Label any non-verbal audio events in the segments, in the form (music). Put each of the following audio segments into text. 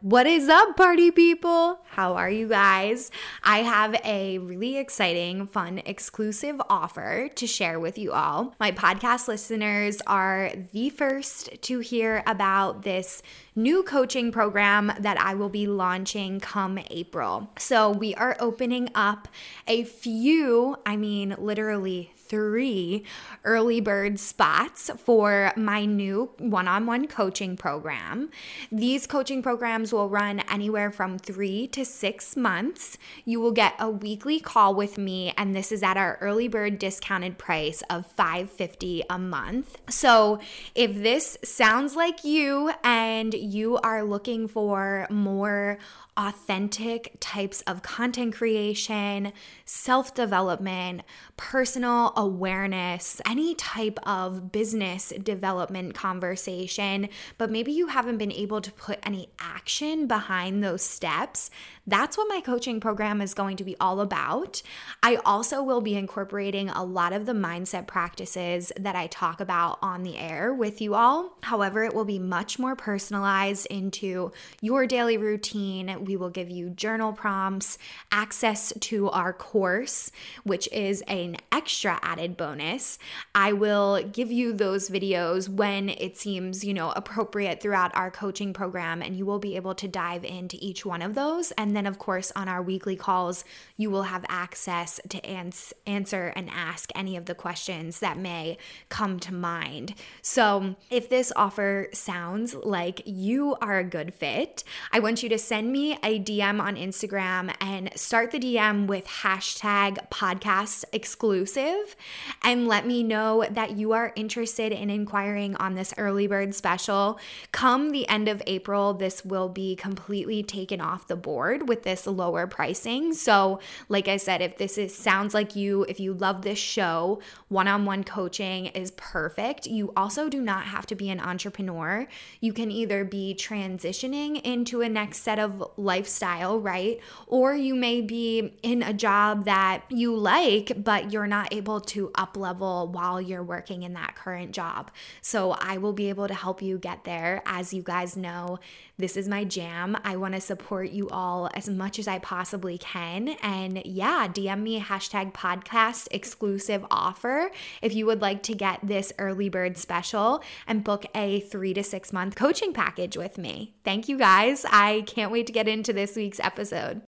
What is up, party people? How are you guys? I have a really exciting, fun, exclusive offer to share with you all. My podcast listeners are the first to hear about this new coaching program that I will be launching come April. So, we are opening up a few, I mean, literally three early bird spots for my new one on one coaching program. These coaching programs will run anywhere from three to six months. You will get a weekly call with me, and this is at our early bird discounted price of 550 a month. So if this sounds like you and you are looking for more authentic types of content creation, self development, personal awareness, any type of business development conversation, but maybe you haven't been able to put any action behind those steps, that's what my coaching program is going to be all about. I also will be incorporating a lot of the mindset practices that I talk about on the air with you all. However, it will be much more personalized into your daily routine. We will give you journal prompts, access to our course, which is an extra added bonus. I will give you those videos when it seems, you know, appropriate throughout our coaching program and you will be able to dive into each one of those and then, of course, on our weekly calls, you will have access to ans- answer and ask any of the questions that may come to mind. So, if this offer sounds like you are a good fit, I want you to send me a DM on Instagram and start the DM with hashtag podcast exclusive and let me know that you are interested in inquiring on this early bird special. Come the end of April, this will be completely taken off the board with this lower pricing. So, like I said, if this is sounds like you, if you love this show, one-on-one coaching is perfect. You also do not have to be an entrepreneur. You can either be transitioning into a next set of lifestyle, right? Or you may be in a job that you like, but you're not able to up level while you're working in that current job. So, I will be able to help you get there. As you guys know, this is my jam. I want to support you all as much as I possibly can. And yeah, DM me hashtag podcast exclusive offer if you would like to get this early bird special and book a three to six month coaching package with me. Thank you guys. I can't wait to get into this week's episode.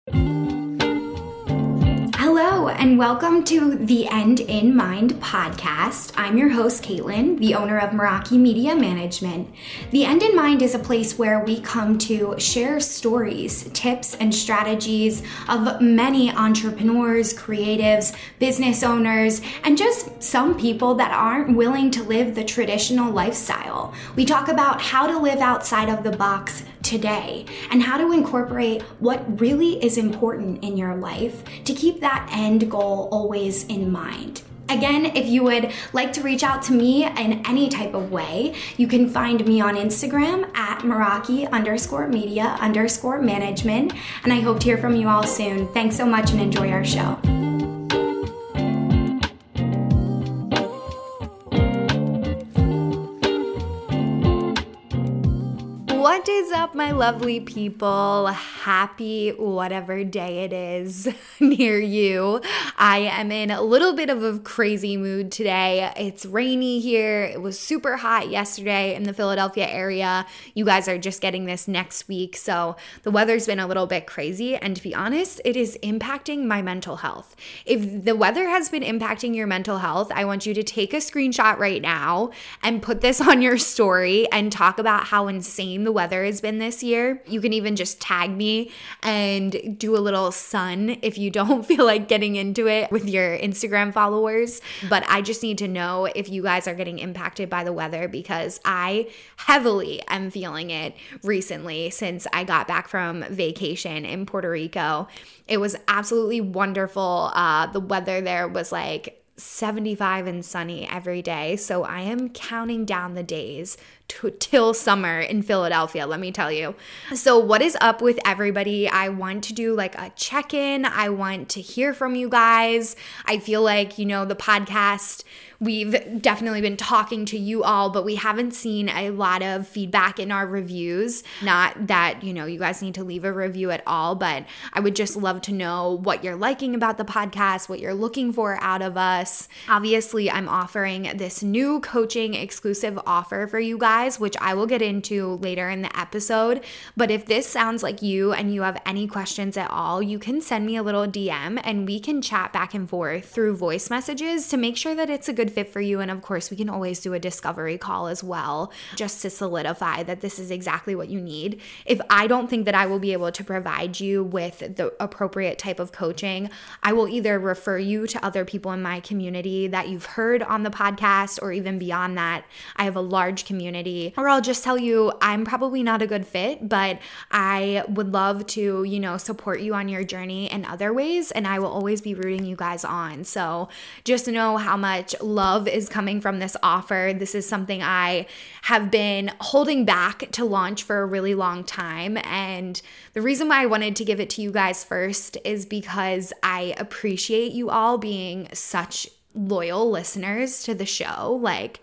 And welcome to the End in Mind podcast. I'm your host, Caitlin, the owner of Meraki Media Management. The End in Mind is a place where we come to share stories, tips, and strategies of many entrepreneurs, creatives, business owners, and just some people that aren't willing to live the traditional lifestyle. We talk about how to live outside of the box today and how to incorporate what really is important in your life to keep that end goal always in mind. Again, if you would like to reach out to me in any type of way, you can find me on Instagram at Meraki underscore media underscore management. And I hope to hear from you all soon. Thanks so much and enjoy our show. What is up, my lovely people? Happy whatever day it is (laughs) near you. I am in a little bit of a crazy mood today. It's rainy here. It was super hot yesterday in the Philadelphia area. You guys are just getting this next week. So the weather's been a little bit crazy. And to be honest, it is impacting my mental health. If the weather has been impacting your mental health, I want you to take a screenshot right now and put this on your story and talk about how insane the weather has been this year. You can even just tag me and do a little sun if you don't (laughs) feel like getting into it with your Instagram followers. But I just need to know if you guys are getting impacted by the weather because I heavily am feeling it recently since I got back from vacation in Puerto Rico. It was absolutely wonderful. Uh, the weather there was like 75 and sunny every day. So I am counting down the days to, till summer in Philadelphia, let me tell you. So, what is up with everybody? I want to do like a check in. I want to hear from you guys. I feel like, you know, the podcast We've definitely been talking to you all, but we haven't seen a lot of feedback in our reviews. Not that, you know, you guys need to leave a review at all, but I would just love to know what you're liking about the podcast, what you're looking for out of us. Obviously, I'm offering this new coaching exclusive offer for you guys, which I will get into later in the episode. But if this sounds like you and you have any questions at all, you can send me a little DM and we can chat back and forth through voice messages to make sure that it's a good good fit for you. And of course, we can always do a discovery call as well, just to solidify that this is exactly what you need. If I don't think that I will be able to provide you with the appropriate type of coaching, I will either refer you to other people in my community that you've heard on the podcast, or even beyond that. I have a large community, or I'll just tell you I'm probably not a good fit, but I would love to, you know, support you on your journey in other ways. And I will always be rooting you guys on. So just know how much love is coming from this offer. This is something I have been holding back to launch for a really long time. And the reason why I wanted to give it to you guys first is because I appreciate you all being such loyal listeners to the show. Like,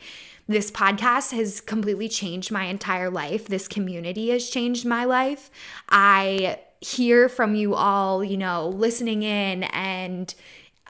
this podcast has completely changed my entire life. This community has changed my life. I hear from you all, you know, listening in and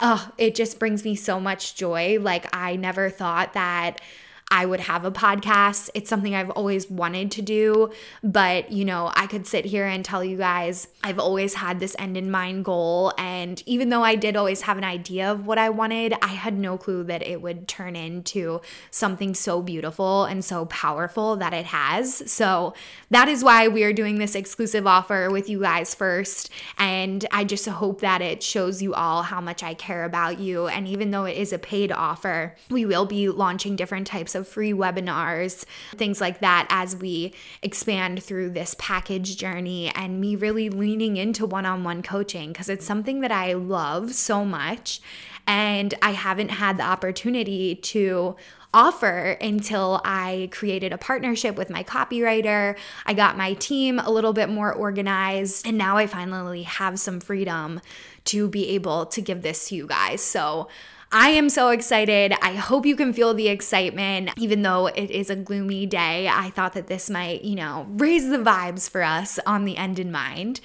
oh, it just brings me so much joy. Like, I never thought that I would have a podcast. It's something I've always wanted to do, but you know, I could sit here and tell you guys I've always had this end in mind goal. And even though I did always have an idea of what I wanted, I had no clue that it would turn into something so beautiful and so powerful that it has. So that is why we are doing this exclusive offer with you guys first. And I just hope that it shows you all how much I care about you. And even though it is a paid offer, we will be launching different types of of free webinars, things like that as we expand through this package journey and me really leaning into one on one coaching because it's something that I love so much. And I haven't had the opportunity to offer until I created a partnership with my copywriter. I got my team a little bit more organized, and now I finally have some freedom to be able to give this to you guys. So I am so excited. I hope you can feel the excitement, even though it is a gloomy day. I thought that this might, you know, raise the vibes for us on the end in mind.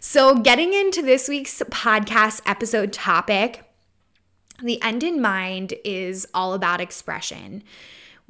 So, getting into this week's podcast episode topic, the end in mind is all about expression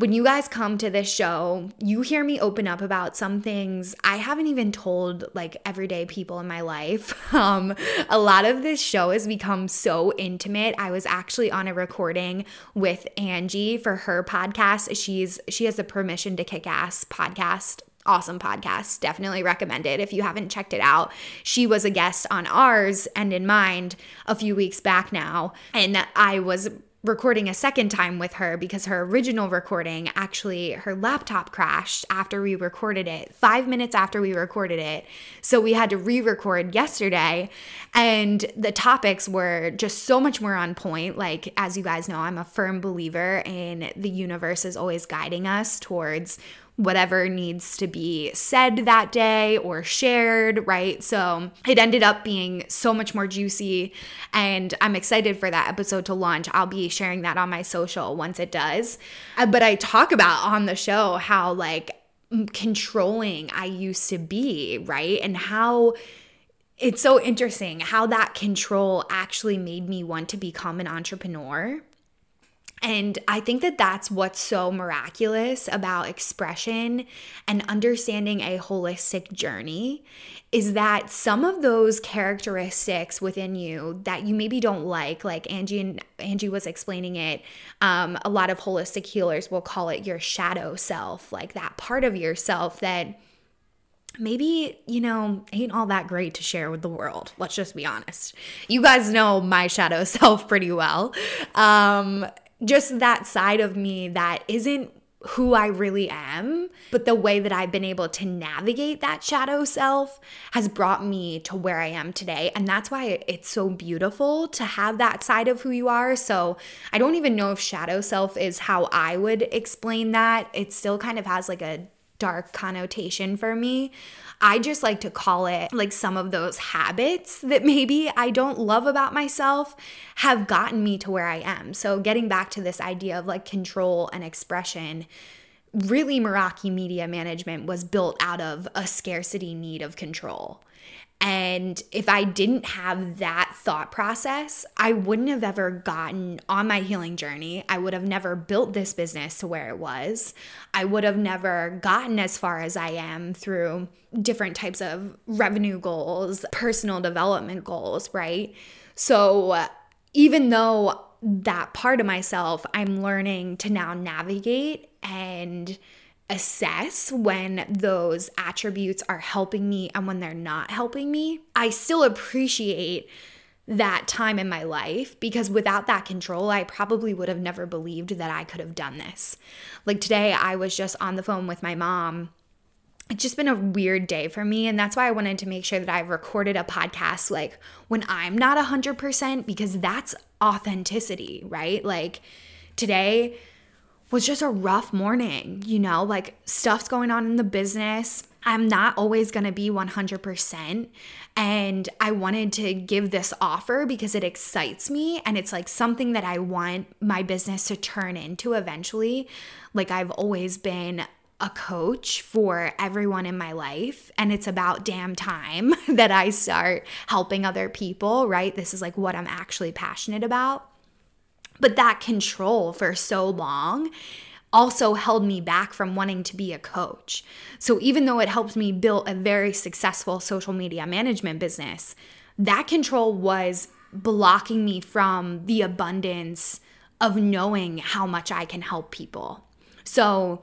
when you guys come to this show, you hear me open up about some things I haven't even told like everyday people in my life. (laughs) Um, a lot of this show has become so intimate. I was actually on a recording with Angie for her podcast. She's she has a permission to kick ass podcast awesome podcast. Definitely recommend it if you haven't checked it out. She was a guest on ours and in mind a few weeks back now. And I was recording a second time with her because her original recording actually her laptop crashed after we recorded it 5 minutes after we recorded it. So we had to re-record yesterday. And the topics were just so much more on point. Like as you guys know I'm a firm believer in the universe is always guiding us towards whatever needs to be said that day or shared, right? So it ended up being so much more juicy, and I'm excited for that episode to launch. I'll be sharing that on my social once it does. Uh, but I talk about on the show how like controlling I used to be, right? And how it's so interesting how that control actually made me want to become an entrepreneur and I think that that's what's so miraculous about expression and understanding a holistic journey is that some of those characteristics within you that you maybe don't like, like Angie and Angie was explaining it, um, a lot of holistic healers will call it your shadow self, like that part of yourself that maybe, you know, ain't all that great to share with the world. Let's just be honest. You guys know my shadow (laughs) self pretty well. Um, just that side of me that isn't who I really am, but the way that I've been able to navigate that shadow self has brought me to where I am today. And that's why it's so beautiful to have that side of who you are. So I don't even know if shadow self is how I would explain that. It still kind of has like a dark connotation for me. I just like to call it like some of those habits that maybe I don't love about myself have gotten me to where I am. So, getting back to this idea of like control and expression, really Meraki Media Management was built out of a scarcity need of control. And if I didn't have that thought process, I wouldn't have ever gotten on my healing journey. I would have never built this business to where it was. I would have never gotten as far as I am through different types of revenue goals, personal development goals, right? So even though that part of myself I'm learning to now navigate and assess when those attributes are helping me and when they're not helping me. I still appreciate that time in my life because without that control, I probably would have never believed that I could have done this. Like today, I was just on the phone with my mom. It's just been a weird day for me. And that's why I wanted to make sure that I recorded a podcast like when I'm not 100% because that's authenticity, right? Like today, was just a rough morning, you know, like stuff's going on in the business. I'm not always going to be 100%. And I wanted to give this offer because it excites me and it's like something that I want my business to turn into eventually. Like I've always been a coach for everyone in my life. And it's about damn time (laughs) that I start helping other people, right? This is like what I'm actually passionate about. But that control for so long also held me back from wanting to be a coach. So even though it helped me build a very successful social media management business, that control was blocking me from the abundance of knowing how much I can help people. So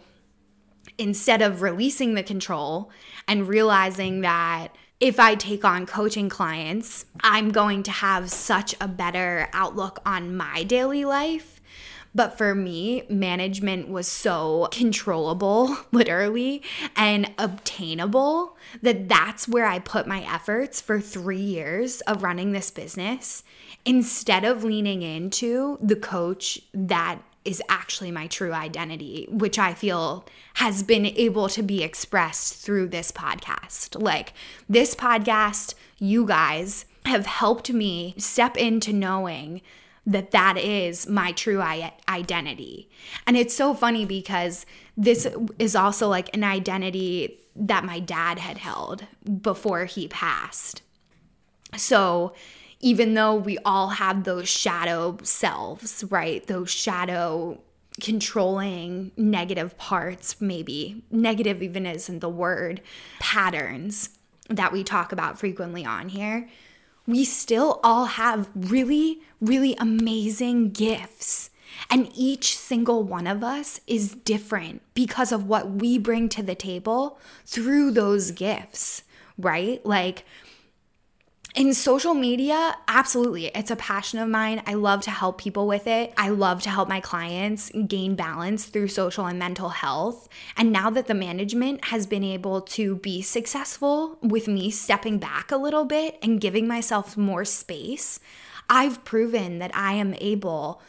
instead of releasing the control and realizing that if I take on coaching clients, I'm going to have such a better outlook on my daily life. But for me, management was so controllable, (laughs) literally, and obtainable that that's where I put my efforts for three years of running this business instead of leaning into the coach that is actually my true identity, which I feel has been able to be expressed through this podcast. Like, this podcast, you guys have helped me step into knowing that that is my true identity. And it's so funny because this is also like an identity that my dad had held before he passed. So, even though we all have those shadow selves, right? Those shadow controlling negative parts, maybe negative even isn't the word, patterns that we talk about frequently on here, we still all have really, really amazing gifts. And each single one of us is different because of what we bring to the table through those gifts, right? Like, in social media, absolutely. It's a passion of mine. I love to help people with it. I love to help my clients gain balance through social and mental health. And now that the management has been able to be successful with me stepping back a little bit and giving myself more space, I've proven that I am able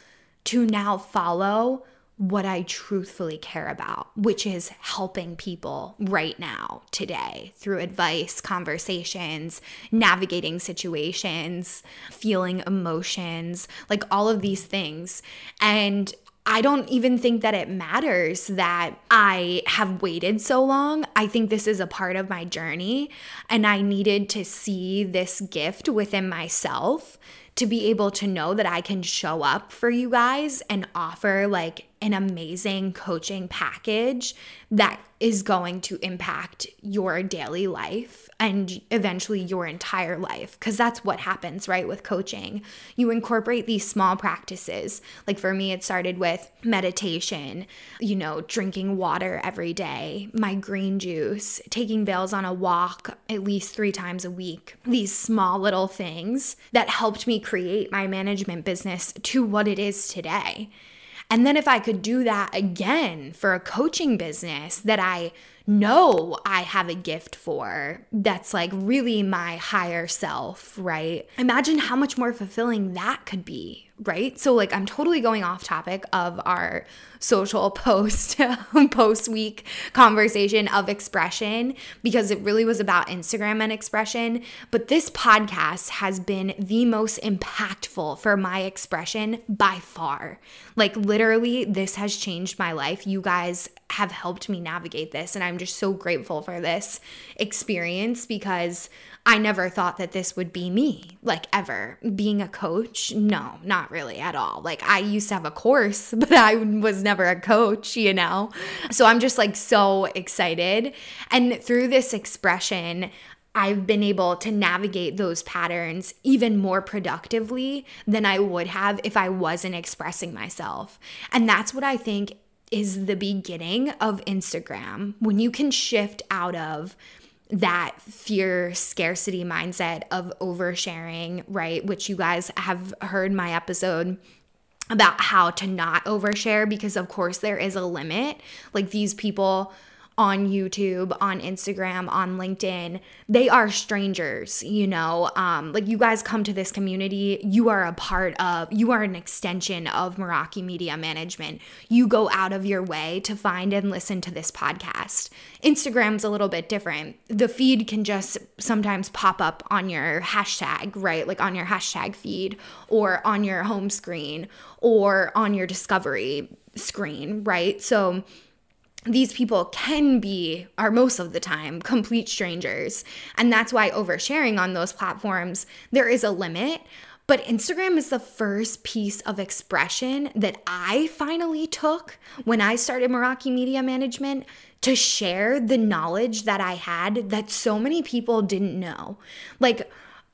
to now follow what I truthfully care about, which is helping people right now, today, through advice, conversations, navigating situations, feeling emotions, like all of these things. And I don't even think that it matters that I have waited so long. I think this is a part of my journey, and I needed to see this gift within myself to be able to know that I can show up for you guys and offer like an amazing coaching package that is going to impact your daily life and eventually your entire life. Because that's what happens, right, with coaching. You incorporate these small practices. Like for me, it started with meditation, you know, drinking water every day, my green juice, taking Bales on a walk at least three times a week. These small little things that helped me create my management business to what it is today. And then if I could do that again for a coaching business that I know I have a gift for, that's like really my higher self, right? Imagine how much more fulfilling that could be, right? So like I'm totally going off topic of our social (laughs) post um, post week conversation of expression because it really was about Instagram and expression, but this podcast has been the most impactful for my expression by far. Like literally this has changed my life. You guys have helped me navigate this and I'm just so grateful for this experience because I never thought that this would be me, like ever. Being a coach, no, not really at all. Like I used to have a course, (laughs) but I was never a coach, you know? So I'm just like so excited. And through this expression, I've been able to navigate those patterns even more productively than I would have if I wasn't expressing myself. And that's what I think is the beginning of Instagram. When you can shift out of that fear scarcity mindset of oversharing, right? Which you guys have heard my episode about how to not overshare because of course there is a limit. Like these people on YouTube, on Instagram, on LinkedIn, they are strangers, you know. Um, like you guys come to this community, you are a part of, you are an extension of Meraki Media Management. You go out of your way to find and listen to this podcast. Instagram's a little bit different. The feed can just sometimes pop up on your hashtag, right? Like on your hashtag feed or on your home screen or on your discovery screen, right? So, these people can be, are most of the time, complete strangers. And that's why oversharing on those platforms, there is a limit. But Instagram is the first piece of expression that I finally took when I started Meraki Media Management to share the knowledge that I had that so many people didn't know. Like,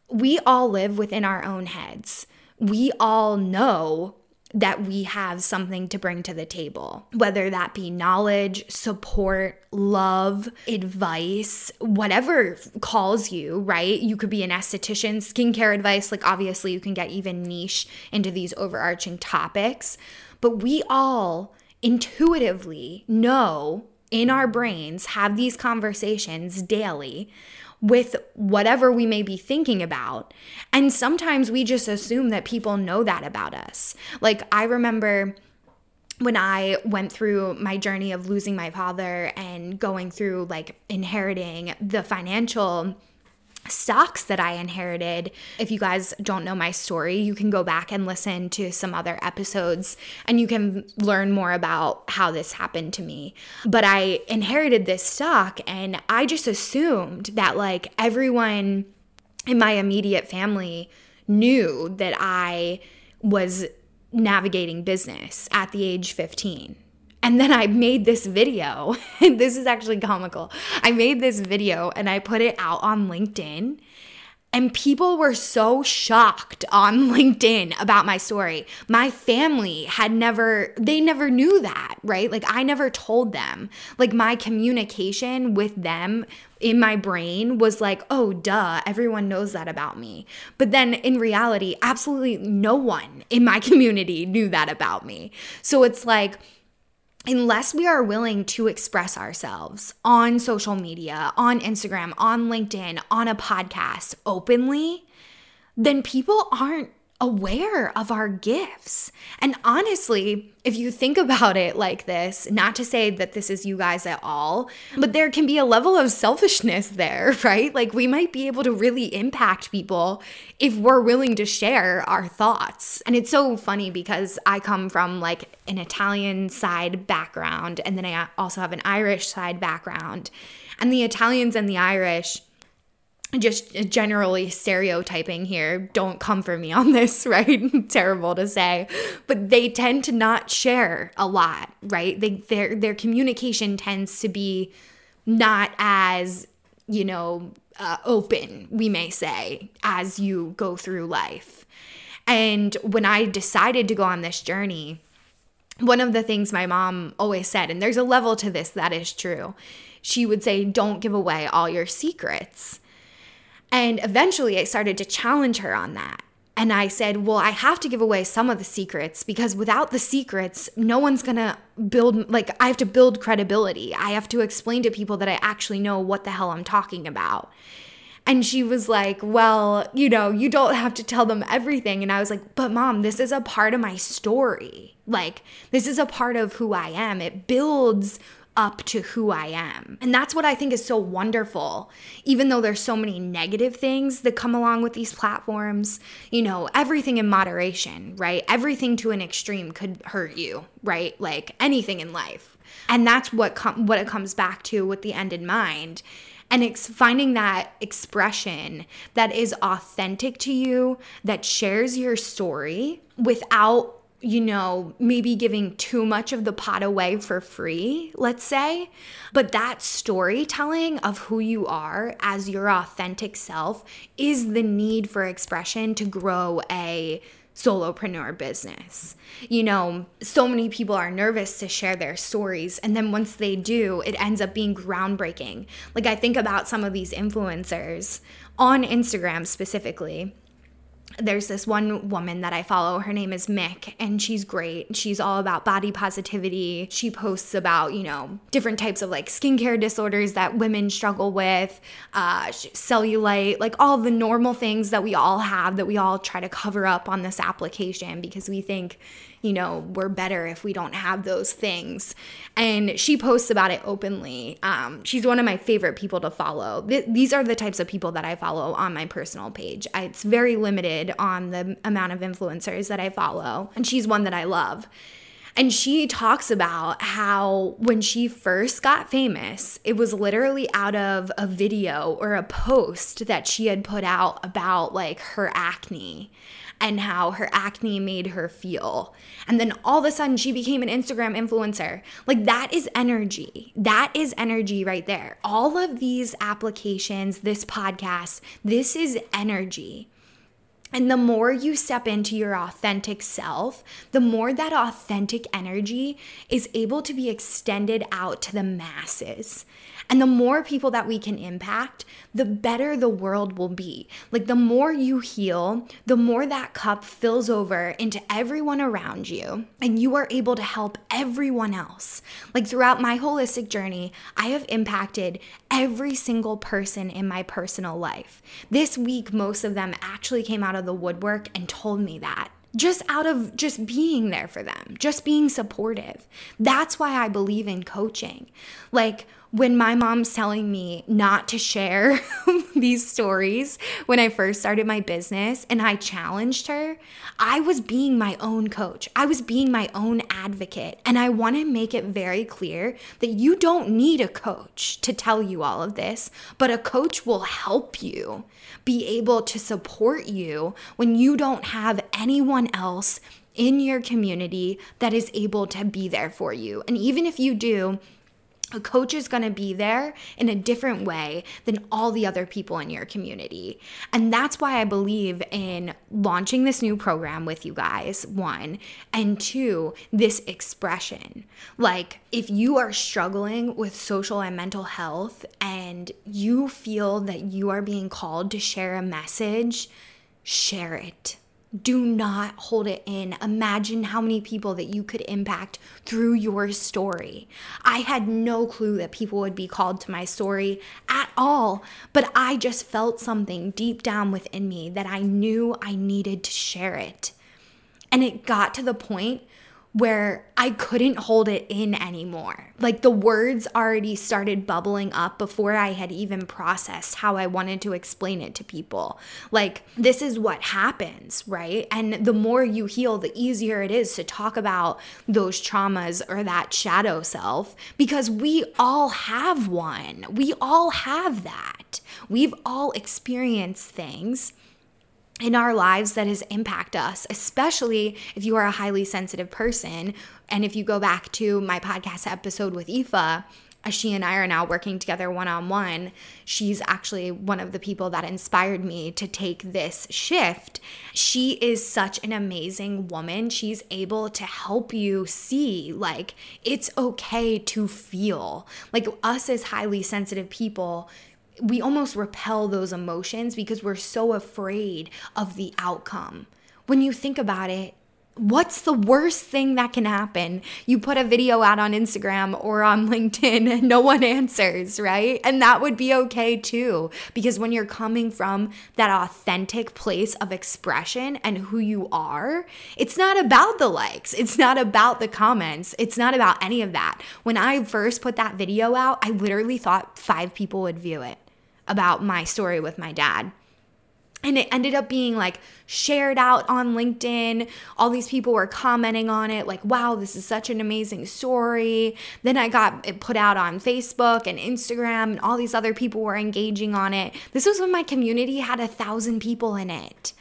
we all live within our own heads. We all know that we have something to bring to the table, whether that be knowledge, support, love, advice, whatever calls you, right? You could be an esthetician, skincare advice. Like, obviously, you can get even niche into these overarching topics, but we all intuitively know in our brains, have these conversations daily with whatever we may be thinking about. And sometimes we just assume that people know that about us. Like, I remember when I went through my journey of losing my father and going through like inheriting the financial stocks that I inherited. If you guys don't know my story, you can go back and listen to some other episodes and you can learn more about how this happened to me. But I inherited this stock and I just assumed that like everyone in my immediate family knew that I was navigating business at the age 15 and then I made this video. (laughs) this is actually comical. I made this video and I put it out on LinkedIn. And people were so shocked on (laughs) LinkedIn about my story. My family had never, they never knew that, right? Like, I never told them. Like, my communication with them in my brain was like, oh, duh, everyone knows that about me. But then in reality, absolutely no one in my (laughs) community knew that about me. So it's like, unless we are willing to express ourselves on social media, on Instagram, on LinkedIn, on a podcast openly, then people aren't aware of our gifts. And honestly, if you think about it like this, not to say that this is you guys at all, but there can be a level of selfishness there, (laughs) right? Like we might be able to really impact people if we're willing to share our thoughts. And it's so funny because I come from like an Italian side background and then I also have an Irish side background. And the Italians and the Irish just generally stereotyping here. Don't come for me on this, (laughs) right? Terrible to say. But they tend to not share a lot, right? They their their communication tends to be not as, you know, uh, open, we may say, as you go through life. And when I decided to go on this journey, one of the things my mom always said, and there's a level to this that is true, she would say, Don't give away all your secrets. And eventually I started to challenge her on that. And I said, Well, I have to give away some of the secrets because without the secrets, no one's gonna build, like, I have to build credibility. I have to explain to people that I actually know what the hell I'm talking about. And she was like, Well, you know, you don't have to tell them everything. And I was like, But mom, this is a part of my story. Like, this is a part of who I am. It builds up to who I am. And that's what I think is so wonderful. Even though there's so many negative things that come along with these platforms, you know, everything in moderation, right? Everything to an extreme could hurt you, right? Like anything in life. And that's what com- what it comes back to with the end in mind. And it's finding that expression that is authentic to you, that shares your story without you know, maybe giving too much of the pot away for free, let's say. But that storytelling of who you are as your authentic self is the need for expression to grow a solopreneur business. You know, so many people are nervous to share their stories. And then once they do, it ends up being groundbreaking. Like, I think about some of these influencers on Instagram specifically there's this one woman that I follow. Her name is Mick, and she's great. She's all about body positivity. She posts about, you know, different types of like skincare disorders that women struggle with, uh, cellulite, like all the normal things that we all have that we all try to cover up on this application because we think you know, we're better if we don't have those things. And she posts about it openly. Um, she's one of my favorite people to follow. Th- these are the types of people that I follow on my personal page. I, it's very limited on the amount of influencers that I follow, and she's one that I love. And she talks about how when she first got famous, it was literally out of a video or a post that she had put out about like her acne and how her acne made her feel. And then all of a sudden she became an Instagram influencer. Like that is energy. That is energy right there. All of these applications, this podcast, this is energy. And the more you step into your authentic self, the more that authentic energy is able to be extended out to the masses. And the more people that we can impact, the better the world will be. Like the more you heal, the more that cup fills over into everyone around you, and you are able to help everyone else. Like throughout my holistic journey, I have impacted every single person in my personal life. This week, most of them actually came out of the woodwork and told me that just out of just being there for them, just being supportive. That's why I believe in coaching. Like, when my mom's telling me not to share (laughs) these stories when I first started my business and I challenged her, I was being my own coach. I was being my own advocate. And I want to make it very clear that you don't need a coach to tell you all of this, but a coach will help you be able to support you when you don't have anyone else in your community that is able to be there for you. And even if you do, a coach is going to be there in a different way than all the other people in your community. And that's why I believe in launching this new program with you guys, one, and two, this expression. Like, if you are struggling with social and mental health and you feel that you are being called to share a message, share it do not hold it in. Imagine how many people that you could impact through your story. I had no clue that people would be called to my story at all, but I just felt something deep down within me that I knew I needed to share it. And it got to the point where I couldn't hold it in anymore. Like the words already started bubbling up before I had even processed how I wanted to explain it to people. Like, this is what happens, right? And the more you heal, the easier it is to talk about those traumas or that shadow self because we all have one. We all have that. We've all experienced things in our lives that has impact us, especially if you are a highly sensitive person. And if you go back to my podcast episode with Aoife, she and I are now working together one on one, she's actually one of the people that inspired me to take this shift. She is such an amazing woman. She's able to help you see, like, it's okay to feel. Like, us as highly sensitive people, we almost repel those emotions because we're so afraid of the outcome. When you think about it, what's the worst thing that can happen? You put a video out on Instagram or on (laughs) LinkedIn and no one answers, right? And that would be okay too. Because when you're coming from that authentic place of expression and who you are, it's not about the likes, it's not about the comments, it's not about any of that. When I first put that video out, I literally thought five people would view it about my story with my dad. And it ended up being like shared out on LinkedIn. All these people were commenting on it, like, wow, this is such an amazing story. Then I got it put out on Facebook and Instagram, and all these other people were engaging on it. This was when my community had a thousand people in it.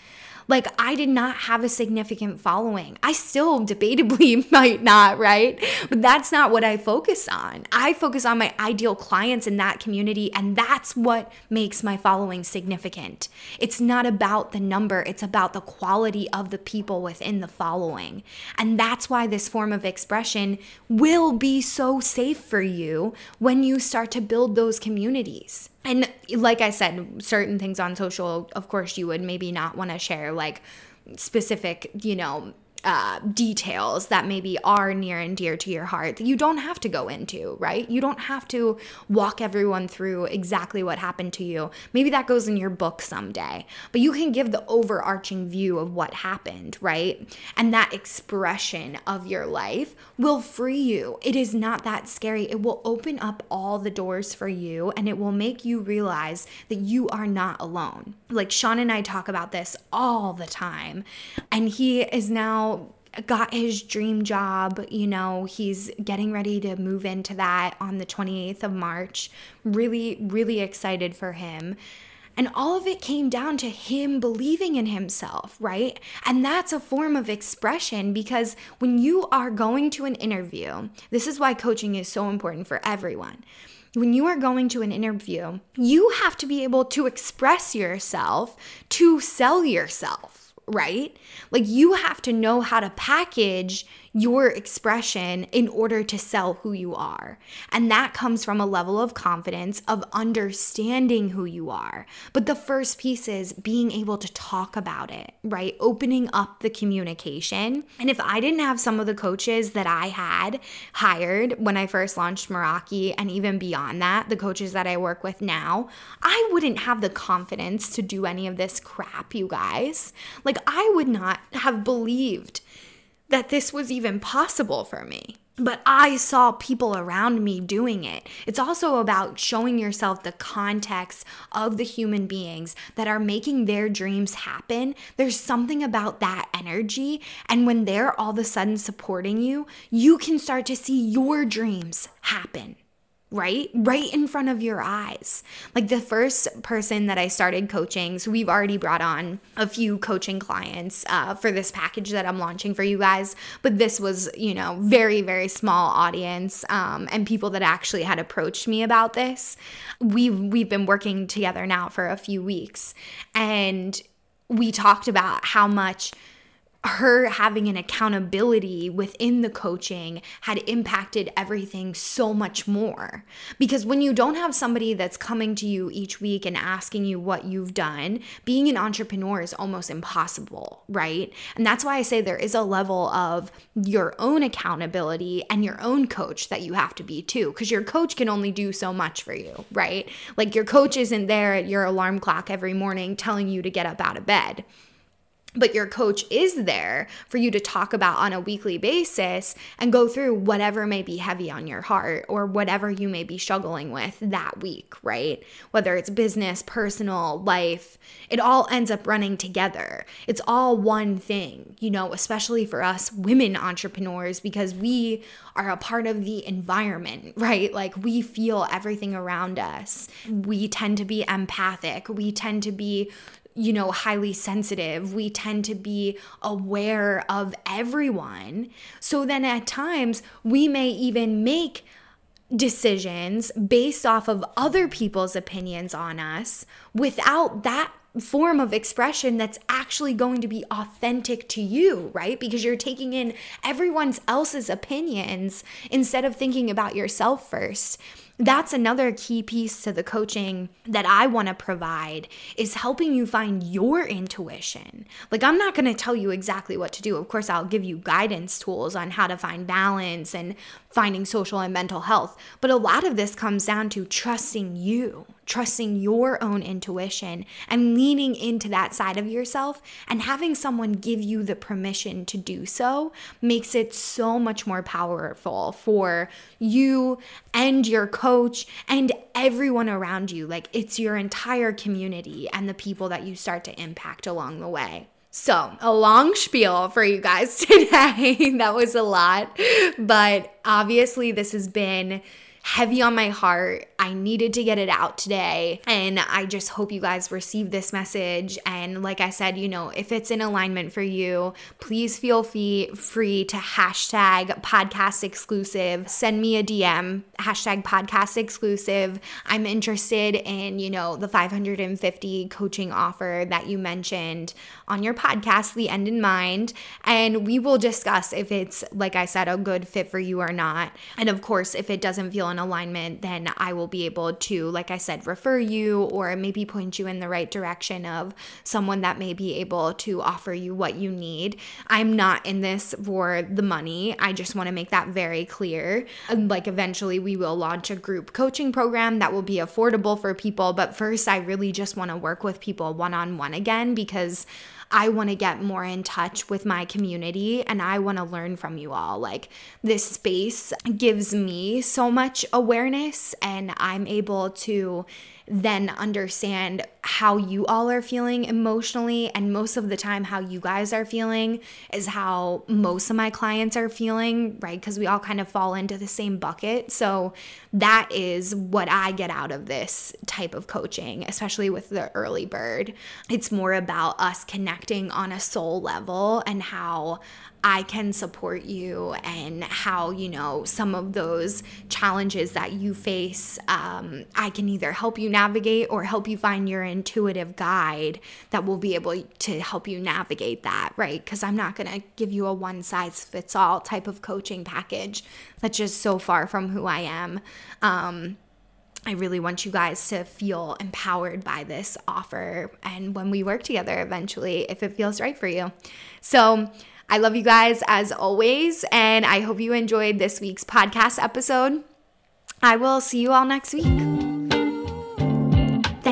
Like, I did not have a significant following. I still debatably (laughs) might not, right? But that's not what I focus on. I focus on my ideal clients in that community, and that's what makes my following significant. It's not about the number, it's about the quality of the people within the following. And that's why this form of expression will be so safe for you when you start to build those communities and like I said, certain things on social, of course, you would maybe not want to share like specific, you know, uh, details that maybe are near and dear to your heart that you don't have to go into, right? You don't have to walk everyone through exactly what happened to you. Maybe that goes in your book someday, but you can give the overarching view of what happened, right? And that expression of your life will free you. It is not that scary. It will open up all the doors for you and it will make you realize that you are not alone. Like Sean and I talk about this all the time, and he is now got his dream job. You know, he's getting ready to move into that on the 28th of March. Really, really excited for him. And all of it came down to him believing in himself, right? And that's a form of expression because when you are going to an interview, this is why coaching is so important for everyone. When you are going to an interview, you have to be able to express yourself to sell yourself right? Like you have to know how to package your expression in order to sell who you are. And that comes from a level of confidence of understanding who you are. But the first piece is being able to talk about it, right? Opening up the communication. And if I didn't have some of the coaches that I had hired when I first launched Meraki and even beyond that, the coaches that I work with now, I wouldn't have the confidence to do any of this crap, you guys. Like, I would not have believed that this was even possible for me. But I saw people around me doing it. It's also about showing yourself the context of the human beings that are making their dreams happen. There's something about that energy. And when they're all of a sudden supporting you, you can start to see your dreams happen right? Right in front of your eyes. Like the first person that I started coaching, so we've already brought on a few coaching clients uh, for this package that I'm launching for you guys, but this was, you know, very, very small audience um, and people that actually had approached me about this. We've, we've been working together now for a few weeks and we talked about how much her having an accountability within the coaching had impacted everything so much more. Because when you don't have somebody that's coming to you each week and asking you what you've done, being an entrepreneur is almost impossible, right? And that's why I say there is a level of your own accountability and your own coach that you have to be too, because your coach can only do so much for you, right? Like your coach isn't there at your alarm clock every morning telling you to get up out of bed but your coach is there for you to talk about on a weekly basis and go through whatever may be heavy on your heart or whatever you may be struggling with that week, right? Whether it's business, personal, life, it all ends up running together. It's all one thing, you know, especially for us women entrepreneurs because we are a part of the environment, (laughs) right? Like we feel everything around us. We tend to be empathic. We tend to be you know, highly sensitive. We tend to be aware of everyone. So then at times, we may even make decisions based off of other people's opinions on us without that form of expression that's actually going to be authentic to you, right? Because you're taking in everyone else's opinions instead of thinking about yourself first that's another key piece to the coaching that I want to provide is helping you find your intuition. Like I'm not going to tell you exactly what to do. Of course, I'll give you guidance tools on how to find balance and finding social and mental health, but a lot of this comes down to trusting you trusting your own intuition and leaning into that side of yourself and having someone give you the permission to do so makes it so much more powerful for you and your coach and everyone around you. Like it's your entire community and the people that you start to impact along the way. So, a long spiel for you guys (laughs) today. that was a lot. But obviously, this has been heavy on my heart. I needed to get it out today. And I just hope you guys receive this message. And like I said, you know, if it's in alignment for you, please feel free, free to hashtag podcast exclusive. Send me a DM, hashtag podcast exclusive. I'm interested in, you know, the 550 coaching offer that you mentioned on your podcast, The End in Mind. And we will discuss if it's, like I said, a good fit for you or not. And of course, if it doesn't feel in alignment, then I will be able to, like I said, refer you or maybe point you in the right direction of someone that may be able to offer you what you need. I'm not in this for the money. I just want to make that very clear. Like, eventually, we will launch a group coaching program that will be affordable for people. But first, I really just want to work with people one on one again because I want to get more in touch with my community and I want to learn from you all. Like, this space gives me so much awareness, and I'm able to then understand how you all are feeling emotionally. And most of the time, how you guys are feeling is how most of my clients are feeling, right? Because we all kind of fall into the same bucket. So that is what I get out of this type of coaching, especially with the early bird. It's more about us connecting on a soul level and how I can support you and how, you know, some of those challenges that you face, um, I can either help you navigate or help you find your intuitive guide that will be able to help you navigate that, right? Because I'm not going to give you a one size fits all type of coaching package that's just so far from who I am. Um, I really want you guys to feel empowered by this offer and when we work together eventually, if it feels right for you. So, I love you guys as always, and I hope you enjoyed this week's podcast episode. I will see you all next week.